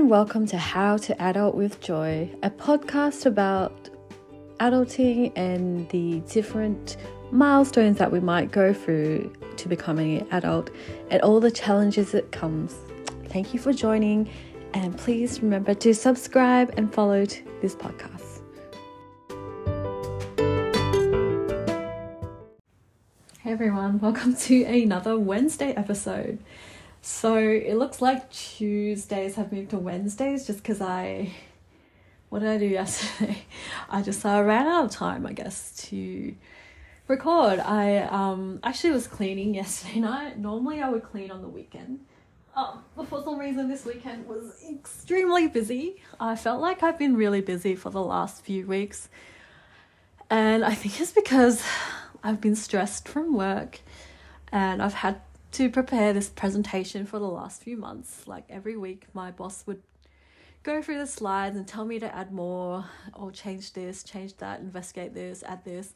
and welcome to How to Adult with Joy, a podcast about adulting and the different milestones that we might go through to becoming an adult and all the challenges that comes. Thank you for joining and please remember to subscribe and follow this podcast. Hey everyone, welcome to another Wednesday episode. So it looks like Tuesdays have moved to Wednesdays just because I. What did I do yesterday? I just uh, ran out of time, I guess, to record. I um actually was cleaning yesterday night. Normally I would clean on the weekend. Um, but for some reason this weekend was extremely busy. I felt like I've been really busy for the last few weeks. And I think it's because I've been stressed from work and I've had to prepare this presentation for the last few months. Like every week, my boss would go through the slides and tell me to add more or change this, change that, investigate this, add this.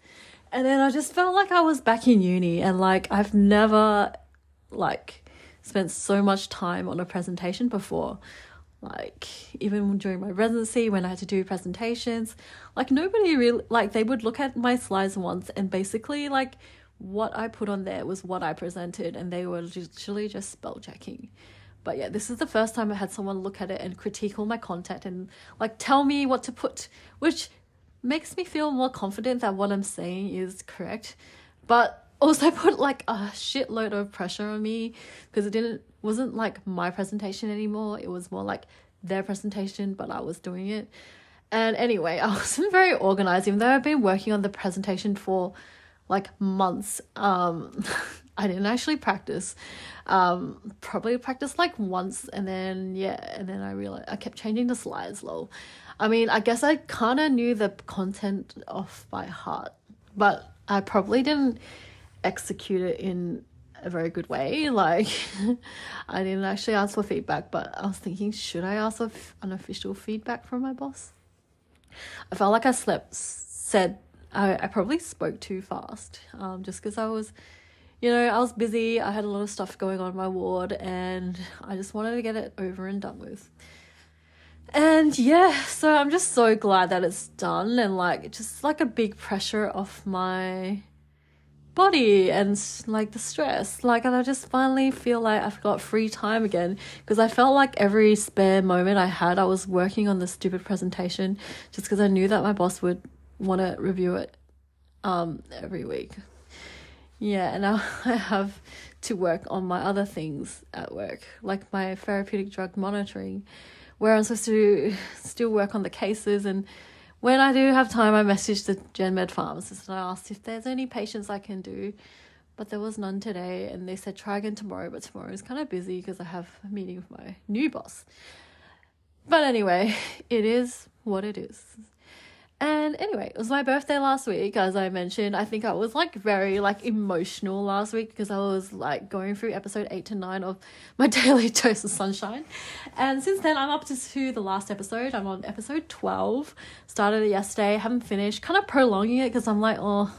And then I just felt like I was back in uni and like I've never like spent so much time on a presentation before. Like even during my residency when I had to do presentations, like nobody really like they would look at my slides once and basically like what I put on there was what I presented, and they were literally just spell checking. But yeah, this is the first time I had someone look at it and critique all my content and like tell me what to put, which makes me feel more confident that what I'm saying is correct. But also put like a shitload of pressure on me because it didn't wasn't like my presentation anymore. It was more like their presentation, but I was doing it. And anyway, I wasn't very organized, even though I've been working on the presentation for like months. Um, I didn't actually practice. Um, probably practiced like once, and then yeah, and then I realized I kept changing the slides. Lol. I mean, I guess I kind of knew the content off by heart, but I probably didn't execute it in a very good way. Like, I didn't actually ask for feedback, but I was thinking, should I ask for unofficial feedback from my boss? I felt like I slept, said I, I probably spoke too fast um, just because I was, you know, I was busy. I had a lot of stuff going on in my ward and I just wanted to get it over and done with. And yeah, so I'm just so glad that it's done and like just like a big pressure off my body and like the stress. Like, and I just finally feel like I've got free time again because I felt like every spare moment I had, I was working on the stupid presentation just because I knew that my boss would want to review it um, every week. Yeah, and now I have to work on my other things at work, like my therapeutic drug monitoring, where I'm supposed to still work on the cases. And when I do have time, I message the GenMed pharmacist and I asked if there's any patients I can do. But there was none today, and they said try again tomorrow. But tomorrow is kind of busy because I have a meeting with my new boss. But anyway, it is what it is. And anyway, it was my birthday last week, as I mentioned. I think I was like very like emotional last week because I was like going through episode eight to nine of my daily dose of sunshine. And since then I'm up to the last episode. I'm on episode twelve. Started it yesterday, haven't finished, kind of prolonging it because I'm like, oh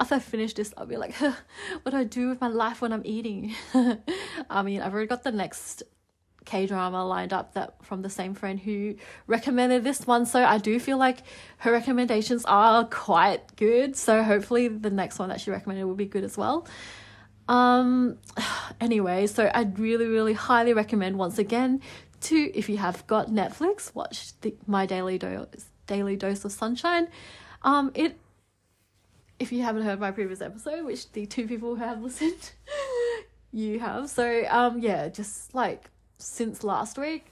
after I finish this, I'll be like, what do I do with my life when I'm eating? I mean, I've already got the next K drama lined up that from the same friend who recommended this one. So I do feel like her recommendations are quite good. So hopefully the next one that she recommended will be good as well. Um anyway, so I'd really, really highly recommend once again to if you have got Netflix, watch the, my daily dose daily dose of sunshine. Um it if you haven't heard my previous episode, which the two people who have listened you have. So um yeah, just like since last week.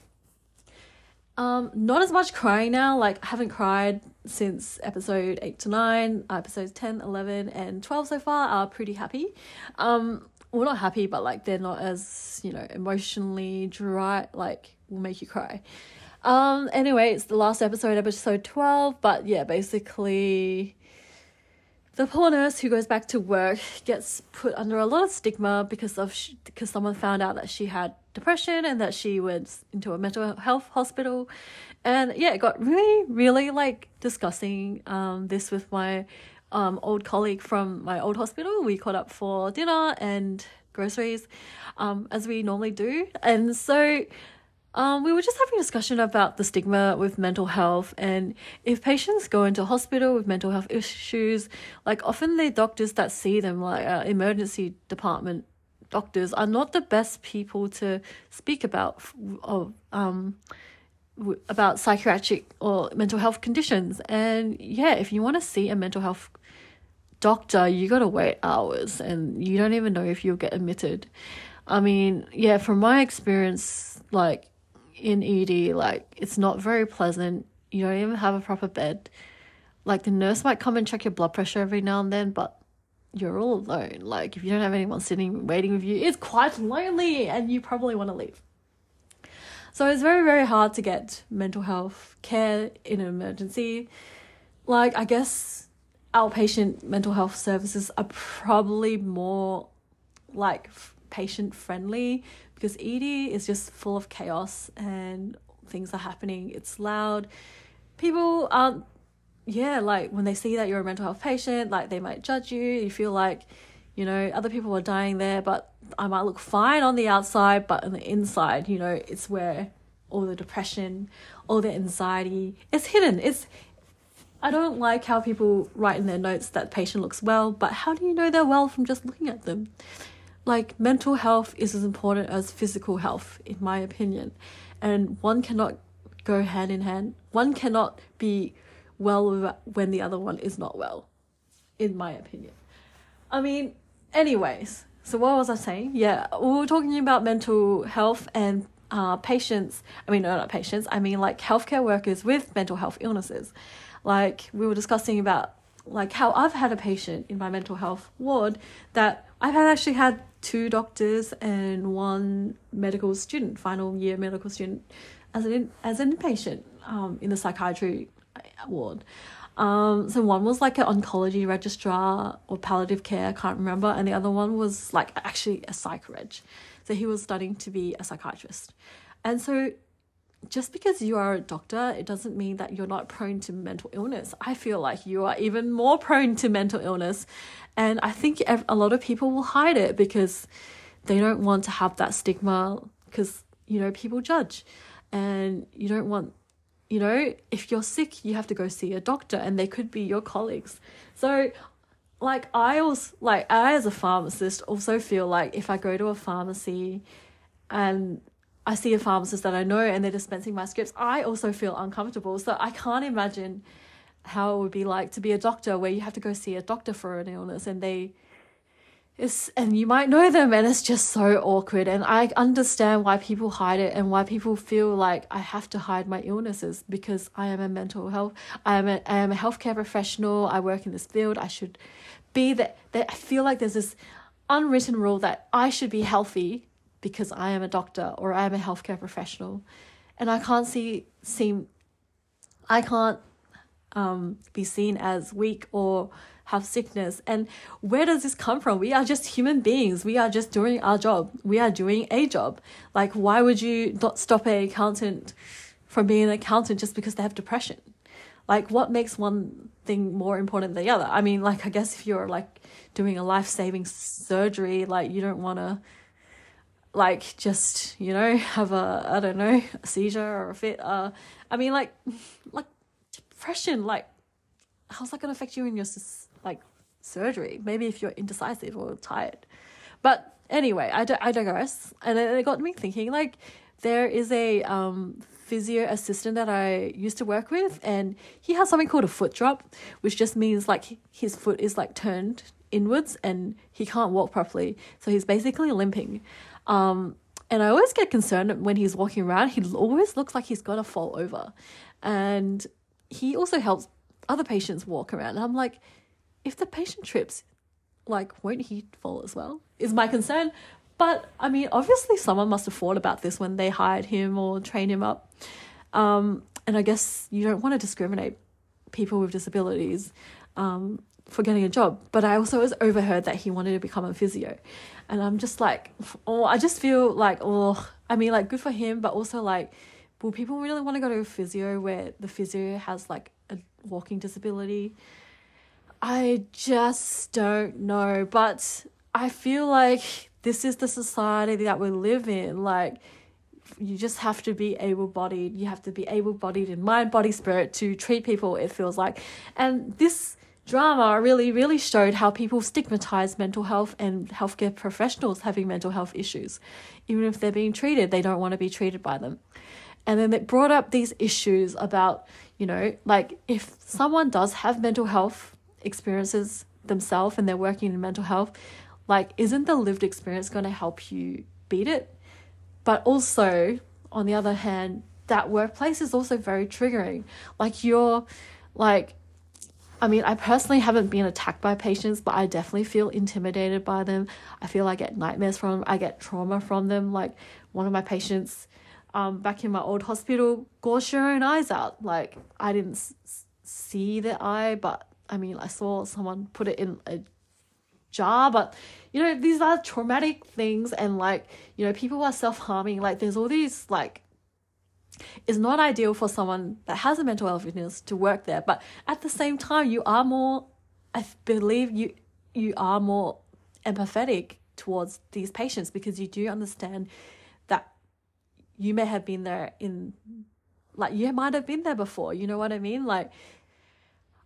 Um, not as much crying now. Like, I haven't cried since episode 8 to 9. Episodes 10, 11, and 12 so far are pretty happy. Um, well, not happy, but like they're not as, you know, emotionally dry, like, will make you cry. Um, anyway, it's the last episode, episode 12, but yeah, basically the poor nurse who goes back to work gets put under a lot of stigma because of because someone found out that she had depression and that she went into a mental health hospital. And yeah it got really really like discussing um this with my um old colleague from my old hospital. We caught up for dinner and groceries um as we normally do. And so um, we were just having a discussion about the stigma with mental health. And if patients go into hospital with mental health issues, like often the doctors that see them, like uh, emergency department doctors, are not the best people to speak about of um about psychiatric or mental health conditions. And yeah, if you want to see a mental health doctor, you got to wait hours and you don't even know if you'll get admitted. I mean, yeah, from my experience, like in ED, like it's not very pleasant. You don't even have a proper bed. Like the nurse might come and check your blood pressure every now and then, but you're all alone. Like if you don't have anyone sitting waiting with you, it's quite lonely and you probably want to leave. So it's very, very hard to get mental health care in an emergency. Like I guess outpatient mental health services are probably more like patient friendly because ED is just full of chaos and things are happening. It's loud. People aren't, yeah, like when they see that you're a mental health patient, like they might judge you. You feel like, you know, other people are dying there, but I might look fine on the outside, but on the inside, you know, it's where all the depression, all the anxiety is hidden. It's I don't like how people write in their notes that the patient looks well, but how do you know they're well from just looking at them? like mental health is as important as physical health in my opinion and one cannot go hand in hand one cannot be well when the other one is not well in my opinion. I mean anyways so what was i saying? Yeah we were talking about mental health and uh, patients i mean no not patients i mean like healthcare workers with mental health illnesses. Like we were discussing about like how i've had a patient in my mental health ward that i've had actually had two doctors and one medical student, final year medical student, as an as an inpatient um, in the psychiatry ward. Um, so one was like an oncology registrar or palliative care, I can't remember, and the other one was like actually a psych reg. So he was studying to be a psychiatrist. And so just because you are a doctor, it doesn't mean that you're not prone to mental illness. I feel like you are even more prone to mental illness. And I think a lot of people will hide it because they don't want to have that stigma because, you know, people judge. And you don't want, you know, if you're sick, you have to go see a doctor and they could be your colleagues. So, like, I also, like, I as a pharmacist also feel like if I go to a pharmacy and I see a pharmacist that I know and they're dispensing my scripts, I also feel uncomfortable. So I can't imagine how it would be like to be a doctor where you have to go see a doctor for an illness and they it's and you might know them and it's just so awkward and I understand why people hide it and why people feel like I have to hide my illnesses because I am a mental health I am a I am a healthcare professional I work in this field I should be that that I feel like there's this unwritten rule that I should be healthy because I am a doctor or I am a healthcare professional, and I can't see seem I can't um, be seen as weak or have sickness. And where does this come from? We are just human beings. We are just doing our job. We are doing a job. Like, why would you not stop a accountant from being an accountant just because they have depression? Like, what makes one thing more important than the other? I mean, like, I guess if you're like doing a life saving surgery, like, you don't want to like just you know have a I don't know a seizure or a fit. Uh, I mean like like depression. Like how's that gonna affect you in your like surgery? Maybe if you're indecisive or tired. But anyway, I, I digress, and it got me thinking. Like there is a um physio assistant that I used to work with, and he has something called a foot drop, which just means like his foot is like turned inwards and he can't walk properly. So he's basically limping. Um, and I always get concerned when he's walking around. He always looks like he's gonna fall over, and he also helps other patients walk around. And I'm like, if the patient trips, like, won't he fall as well? Is my concern. But I mean, obviously, someone must have thought about this when they hired him or trained him up. Um, and I guess you don't want to discriminate people with disabilities um, for getting a job. But I also was overheard that he wanted to become a physio. And I'm just like, oh, I just feel like, oh, I mean, like, good for him, but also like, will people really want to go to a physio where the physio has like a walking disability? I just don't know. But I feel like this is the society that we live in. Like, you just have to be able bodied. You have to be able bodied in mind, body, spirit to treat people, it feels like. And this drama really, really showed how people stigmatize mental health and healthcare professionals having mental health issues. Even if they're being treated, they don't want to be treated by them. And then it brought up these issues about, you know, like if someone does have mental health experiences themselves and they're working in mental health, like, isn't the lived experience going to help you beat it? But also, on the other hand, that workplace is also very triggering. Like, you're like, I mean, I personally haven't been attacked by patients, but I definitely feel intimidated by them. I feel I get nightmares from them. I get trauma from them. Like one of my patients um, back in my old hospital gouged your own eyes out. Like I didn't s- see the eye, but I mean, I saw someone put it in a jar. But you know, these are traumatic things, and like you know, people are self harming. Like there's all these like it's not ideal for someone that has a mental health illness to work there. But at the same time, you are more, I believe you you are more empathetic towards these patients because you do understand you may have been there in like you might have been there before you know what i mean? Like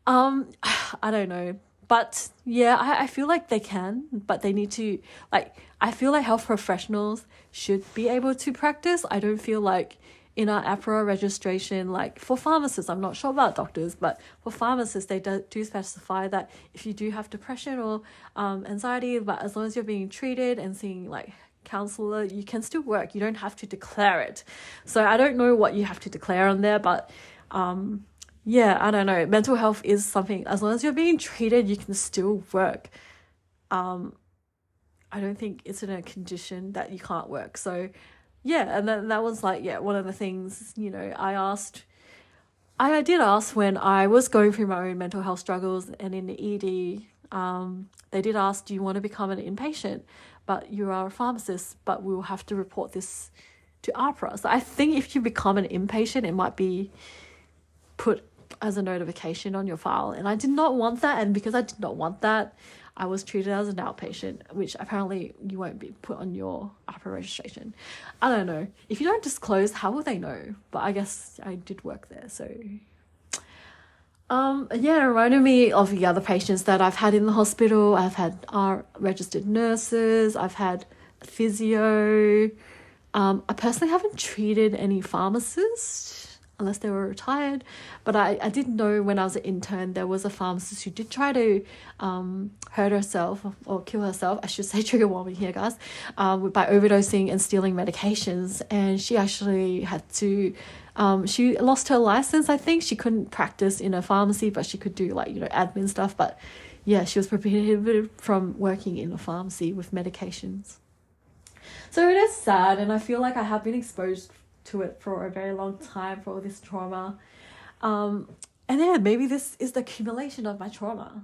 um i don't know. But yeah I, I feel like they can but they need to like i feel like health professionals should be able to practice. I don't feel like in our AHPRA registration, like for pharmacists, I'm not sure about doctors, but for pharmacists, they do, do specify that if you do have depression or um, anxiety, but as long as you're being treated and seeing like counselor, you can still work. You don't have to declare it. So I don't know what you have to declare on there, but um, yeah, I don't know. Mental health is something, as long as you're being treated, you can still work. Um, I don't think it's in a condition that you can't work. So yeah, and then that was like, yeah, one of the things, you know, I asked, I, did ask when I was going through my own mental health struggles and in the ED, um, they did ask, do you want to become an inpatient? But you are a pharmacist, but we will have to report this to AHPRA. So I think if you become an inpatient, it might be put as a notification on your file. And I did not want that. And because I did not want that, I was treated as an outpatient, which apparently you won't be put on your AHPRA registration. I don't know. If you don't disclose, how will they know? But I guess I did work there, so. Um, yeah, it reminded me of the other patients that I've had in the hospital. I've had our registered nurses, I've had physio. Um, I personally haven't treated any pharmacists unless they were retired. But I, I did know when I was an intern there was a pharmacist who did try to um, hurt herself or kill herself. I should say trigger warning here, guys, um, by overdosing and stealing medications. And she actually had to. Um, she lost her license. I think she couldn't practice in a pharmacy, but she could do like you know admin stuff. But yeah, she was prohibited from working in a pharmacy with medications. So it is sad, and I feel like I have been exposed to it for a very long time for all this trauma. Um, and yeah, maybe this is the accumulation of my trauma.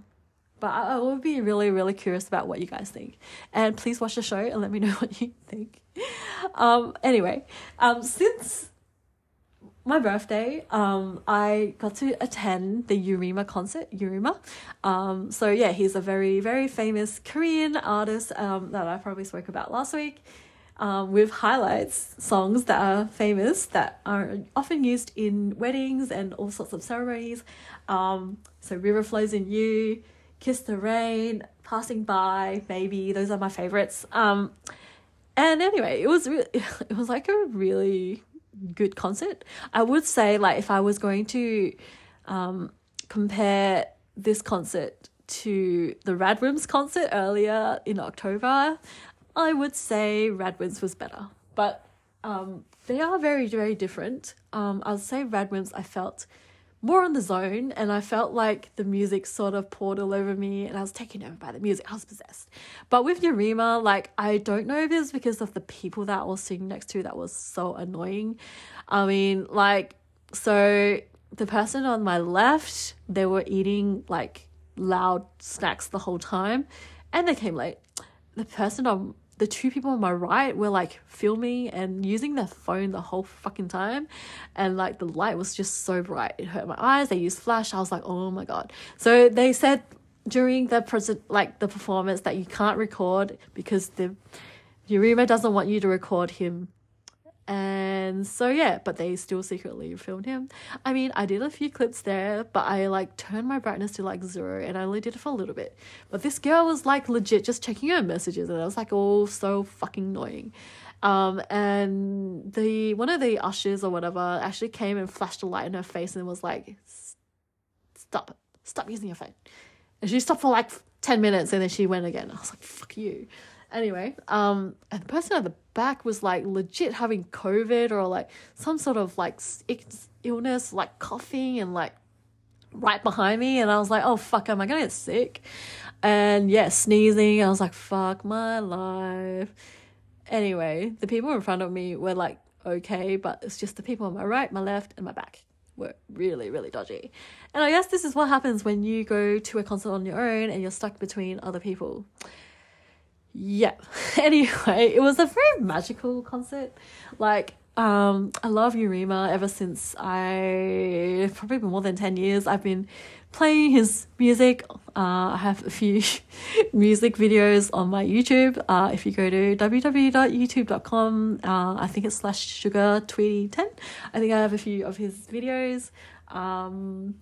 But I, I would be really, really curious about what you guys think. And please watch the show and let me know what you think. Um, anyway, um, since my birthday, um, I got to attend the Yiruma concert. Yiruma, um, so yeah, he's a very, very famous Korean artist um, that I probably spoke about last week um, with highlights songs that are famous that are often used in weddings and all sorts of ceremonies. Um, so River Flows in You, Kiss the Rain, Passing By, Maybe, those are my favorites. Um, and anyway, it was re- it was like a really good concert. I would say like if I was going to um, compare this concert to the Radwimps concert earlier in October, I would say Radwimps was better, but um, they are very, very different. Um, I'll say Radwimps, I felt more on the zone and I felt like the music sort of poured all over me and I was taken over by the music. I was possessed. But with Yiruma, like, I don't know if it was because of the people that I was sitting next to that was so annoying. I mean, like, so the person on my left, they were eating like loud snacks the whole time and they came late the person on the two people on my right were like filming and using their phone the whole fucking time. And like the light was just so bright. It hurt my eyes. They used flash. I was like oh my god. So they said during the present like the performance that you can't record because the Yiruma doesn't want you to record him And so yeah, but they still secretly filmed him. I mean, I did a few clips there, but I like turned my brightness to like zero and I only did it for a little bit. But this girl was like legit just checking her messages and I was like all so fucking annoying. Um, and the one of the ushers or whatever actually came and flashed a light in her face and was like, "Stop, stop using your phone." And she stopped for like ten minutes and then she went again. I was like, "Fuck you." Anyway, um, and the person at the back was like legit having COVID or like some sort of like illness, like coughing and like right behind me, and I was like, "Oh fuck, am I gonna get sick?" And yeah, sneezing. I was like, "Fuck my life." Anyway, the people in front of me were like okay, but it's just the people on my right, my left, and my back were really, really dodgy. And I guess this is what happens when you go to a concert on your own and you're stuck between other people. Yeah. Anyway, it was a very magical concert. Like, um, I love Yiruma ever since I probably more than ten years. I've been playing his music. Uh, I have a few music videos on my YouTube. Uh, if you go to www.youtube.com, uh, I think it's slash sugar tweety 10. I think I have a few of his videos. Um,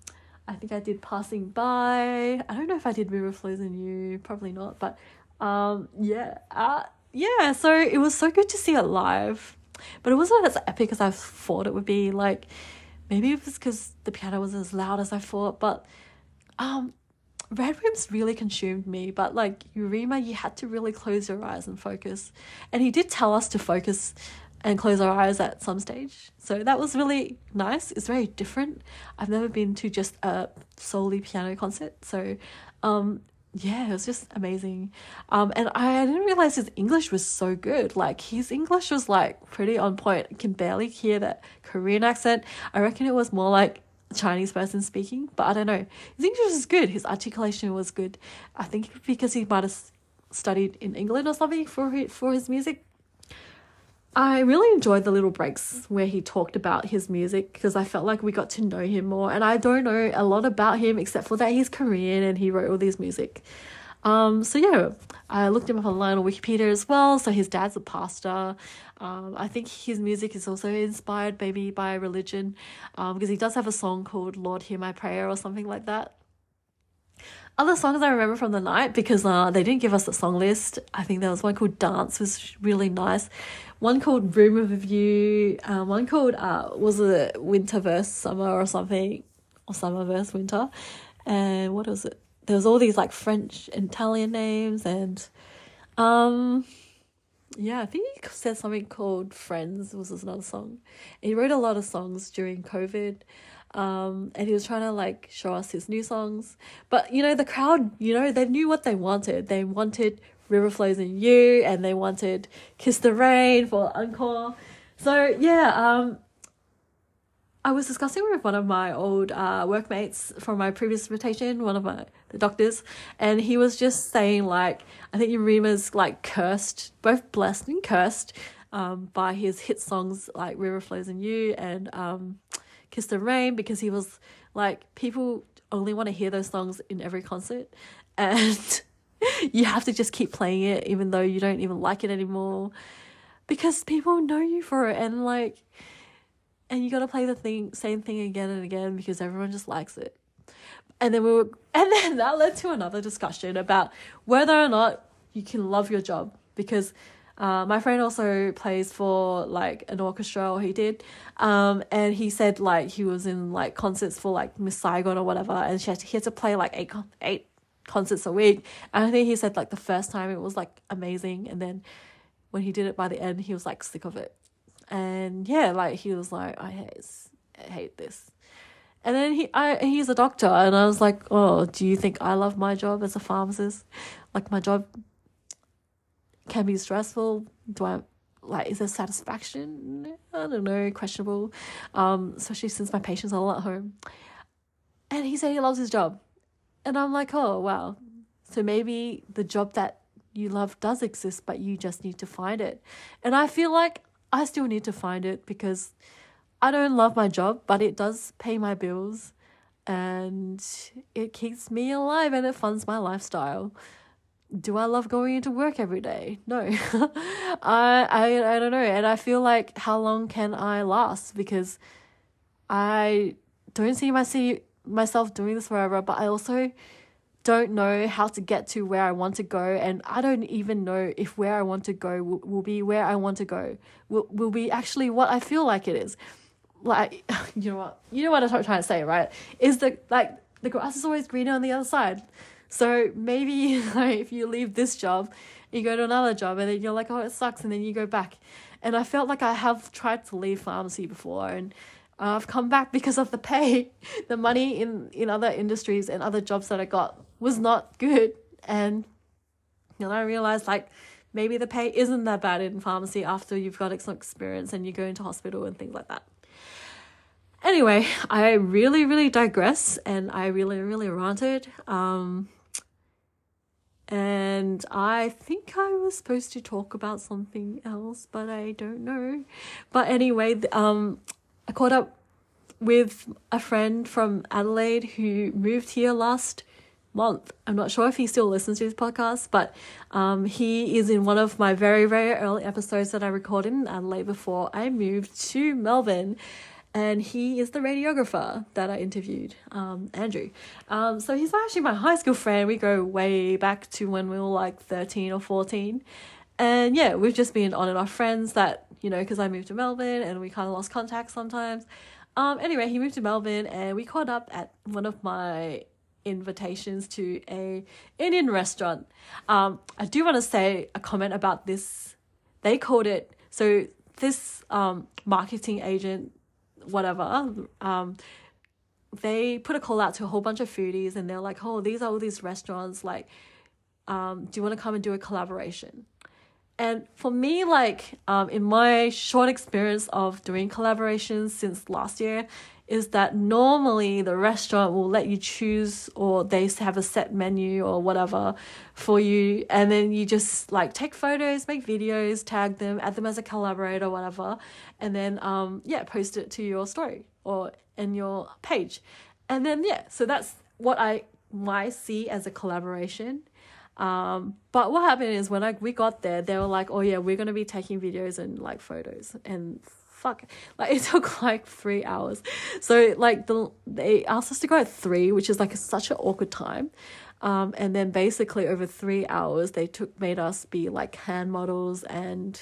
I think I did Passing By. I don't know if I did River Flows in You, probably not, but um, yeah. Uh, yeah, so it was so good to see it live. But it wasn't as epic as I thought it would be. Like, maybe it was because the piano wasn't as loud as I thought, but um, Radwimps really consumed me. But like Yiruma, you had to really close your eyes and focus. And he did tell us to focus and close our eyes at some stage. So that was really nice. It's very different. I've never been to just a solely piano concert. So um yeah, it was just amazing. Um, and I didn't realize his English was so good. Like his English was like pretty on point. I can barely hear that Korean accent. I reckon it was more like a Chinese person speaking, but I don't know. His English was good. His articulation was good. I think because he might have studied in England or something for his, for his music. I really enjoyed the little breaks where he talked about his music because I felt like we got to know him more. And I don't know a lot about him except for that he's Korean and he wrote all these music. Um, so yeah, I looked him up online on Wikipedia as well. So his dad's a pastor. Um, I think his music is also inspired maybe by religion, um, because he does have a song called "Lord Hear My Prayer" or something like that. Other songs I remember from the night because uh, they didn't give us a song list. I think there was one called "Dance" was really nice one called Room of View, um, one called uh, was it Winter verse Summer or something, or Summer verse Winter, and what was it? There was all these like French Italian names, and um, yeah, I think he said something called Friends was another song. He wrote a lot of songs during COVID. Um, and he was trying to like show us his new songs. But you know, the crowd, you know, they knew what they wanted. They wanted River Flows in You, and they wanted Kiss the Rain for Encore. So yeah, um, I was discussing with one of my old uh, workmates from my previous rotation, one of my the doctors, and he was just saying like I think Yiruma's like cursed, both blessed and cursed, um, by his hit songs like River Flows in You and um, Kiss the Rain because he was like people only want to hear those songs in every concert, and you have to just keep playing it even though you don't even like it anymore because people know you for it and like and you got to play the thing same thing again and again because everyone just likes it. And then we were and then that led to another discussion about whether or not you can love your job because uh, my friend also plays for like an orchestra or he did um, and he said like he was in like concerts for like miss saigon or whatever and she had to, he had to play like eight eight concerts a week. And I think he said like the first time it was like amazing, and then when he did it by the end, he was like sick of it. And yeah, like he was like, I hate, I hate this. And then he, I, he's a doctor, and I was like, oh, do you think I love my job as a pharmacist? Like my job can be stressful. Do I like is there satisfaction? I don't know, questionable. Um, especially since my patients are all at home. And he said he loves his job. And I'm like, oh, wow. So maybe the job that you love does exist, but you just need to find it. And I feel like I still need to find it because I don't love my job, but it does pay my bills and it keeps me alive and it funds my lifestyle. do I love going into work every day? No. I, I I don't know. And I feel like how long can I last? Because I don't see my myself doing this forever, but I also don't know how to get to where I want to go and I don't even know if where I want to go will, will be where I want to go. Will will be actually what I feel like it is. Like you know what you know what I'm trying to say, right? Is the like the grass is always greener on the other side. So maybe like, if you leave this job, you go to another job and then you're like, oh, it sucks, and then you go back. And I felt like I have tried to leave pharmacy before and I've come back because of the pay. The money in, in other industries and other jobs that I got was not good. And then I realized like maybe the pay isn't that bad in pharmacy after you've got some experience and you go into hospital and things like that. Anyway, I really, really digress and I really, really ranted. Um, and I think I was supposed to talk about something else, but I don't know. But anyway, um, I caught up with a friend from Adelaide who moved here last month. I'm not sure if he still listens to this podcast, but um, he is in one of my very, very early episodes that I recorded in Adelaide before I moved to Melbourne and he is the radiographer that I interviewed, um, Andrew. Um, so he's actually my high school friend. We go way back to when we were like 13 or 14. And yeah, we've just been on and off friends that, you know, because I moved to Melbourne and we kind of lost contact sometimes. Um, anyway, he moved to Melbourne and we caught up at one of my invitations to a Indian restaurant. Um, I do want to say a comment about this. They called it, so this um, marketing agent whatever, um, they put a call out to a whole bunch of foodies and they're like, oh, these are all these restaurants. Like, um, do you want to come and do a collaboration? And for me, like, um, in my short experience of doing collaborations since last year, is that normally the restaurant will let you choose or they have a set menu or whatever for you. And then you just like take photos make videos tag them add them as a collaborator whatever and then um yeah post it to your story or in your page. And then yeah so that's what i might see as a collaboration um, but what happened is when I we got there, they were like, "Oh yeah, we're gonna be taking videos and like photos," and fuck like it took like three hours. So like the they asked us to go at three which is like such an awkward time. Um and then basically over three hours they took made us be like hand models and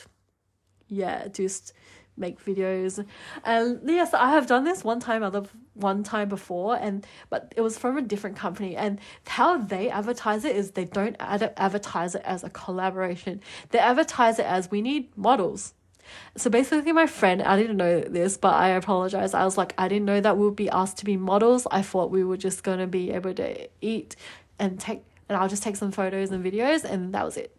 yeah just make videos and yes i have done this one time other one time before and but it was from a different company and how they advertise it is they don't ad- advertise it as a collaboration they advertise it as we need models so basically, my friend, I didn't know this, but I apologize. I was like, I didn't know that we would be asked to be models. I thought we were just going to be able to eat and take, and I'll just take some photos and videos, and that was it.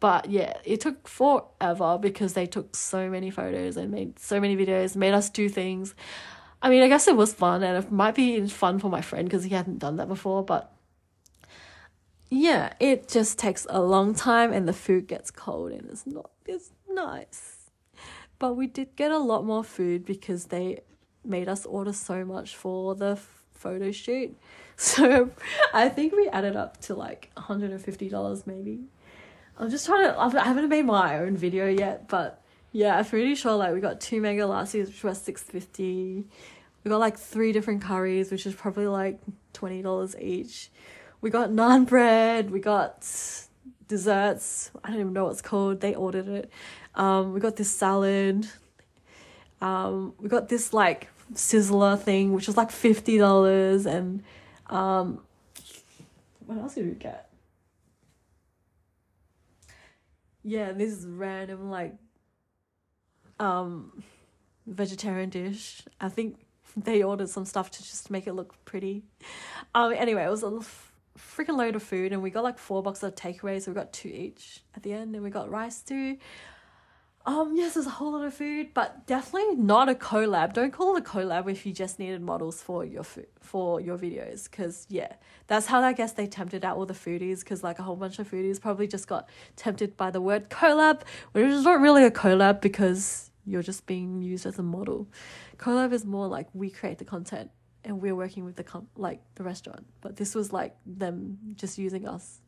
But yeah, it took forever because they took so many photos and made so many videos, made us do things. I mean, I guess it was fun, and it might be fun for my friend because he hadn't done that before, but yeah, it just takes a long time and the food gets cold and it's not it's nice. But we did get a lot more food because they made us order so much for the photo shoot. So I think we added up to like $150 maybe. I'm just trying to, I haven't made my own video yet, but yeah, I'm pretty sure like we got two mega lassis, which was 650 We got like three different curries, which is probably like $20 each. We got naan bread, we got desserts. I don't even know what's called. They ordered it. Um, we got this salad. Um, we got this like sizzler thing, which was like fifty dollars, and um, what else did we get? Yeah, this is random like um vegetarian dish. I think they ordered some stuff to just make it look pretty. Um, anyway, it was a freaking load of food and we got like four boxes of takeaways, so we got two each at the end and we got rice too. Um, yes, there's a whole lot of food, but definitely not a collab. Don't call it a collab if you just needed models for your food for your videos, because yeah, that's how I guess they tempted out all the foodies. Because like a whole bunch of foodies probably just got tempted by the word collab, which is not really a collab because you're just being used as a model. Collab is more like we create the content and we're working with the com- like the restaurant. But this was like them just using us.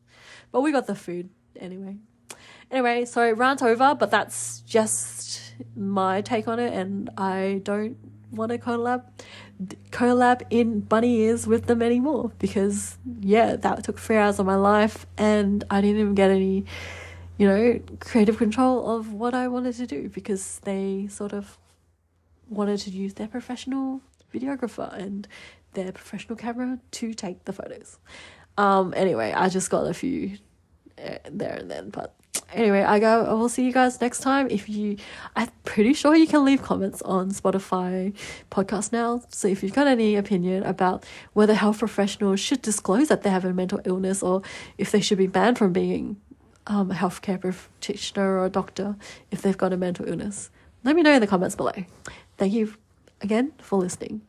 But we got the food anyway. Anyway, so rant over, but that's just my take on it, and I don't want to collab collab in bunny ears with them anymore because yeah, that took three hours of my life, and I didn't even get any, you know, creative control of what I wanted to do because they sort of wanted to use their professional videographer and their professional camera to take the photos. Um, anyway, I just got a few uh, there and then, but anyway, I go. I will see you guys next time. If you, I'm pretty sure you can leave comments on Spotify podcast now. So if you've got any opinion about whether health professionals should disclose that they have a mental illness or if they should be banned from being um, a healthcare practitioner or a doctor if they've got a mental illness, let me know in the comments below. Thank you again for listening.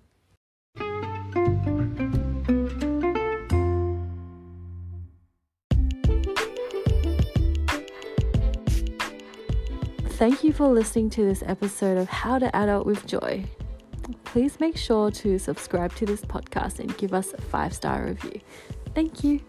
Thank you for listening to this episode of How to Adult with Joy. Please make sure to subscribe to this podcast and give us a five star review. Thank you.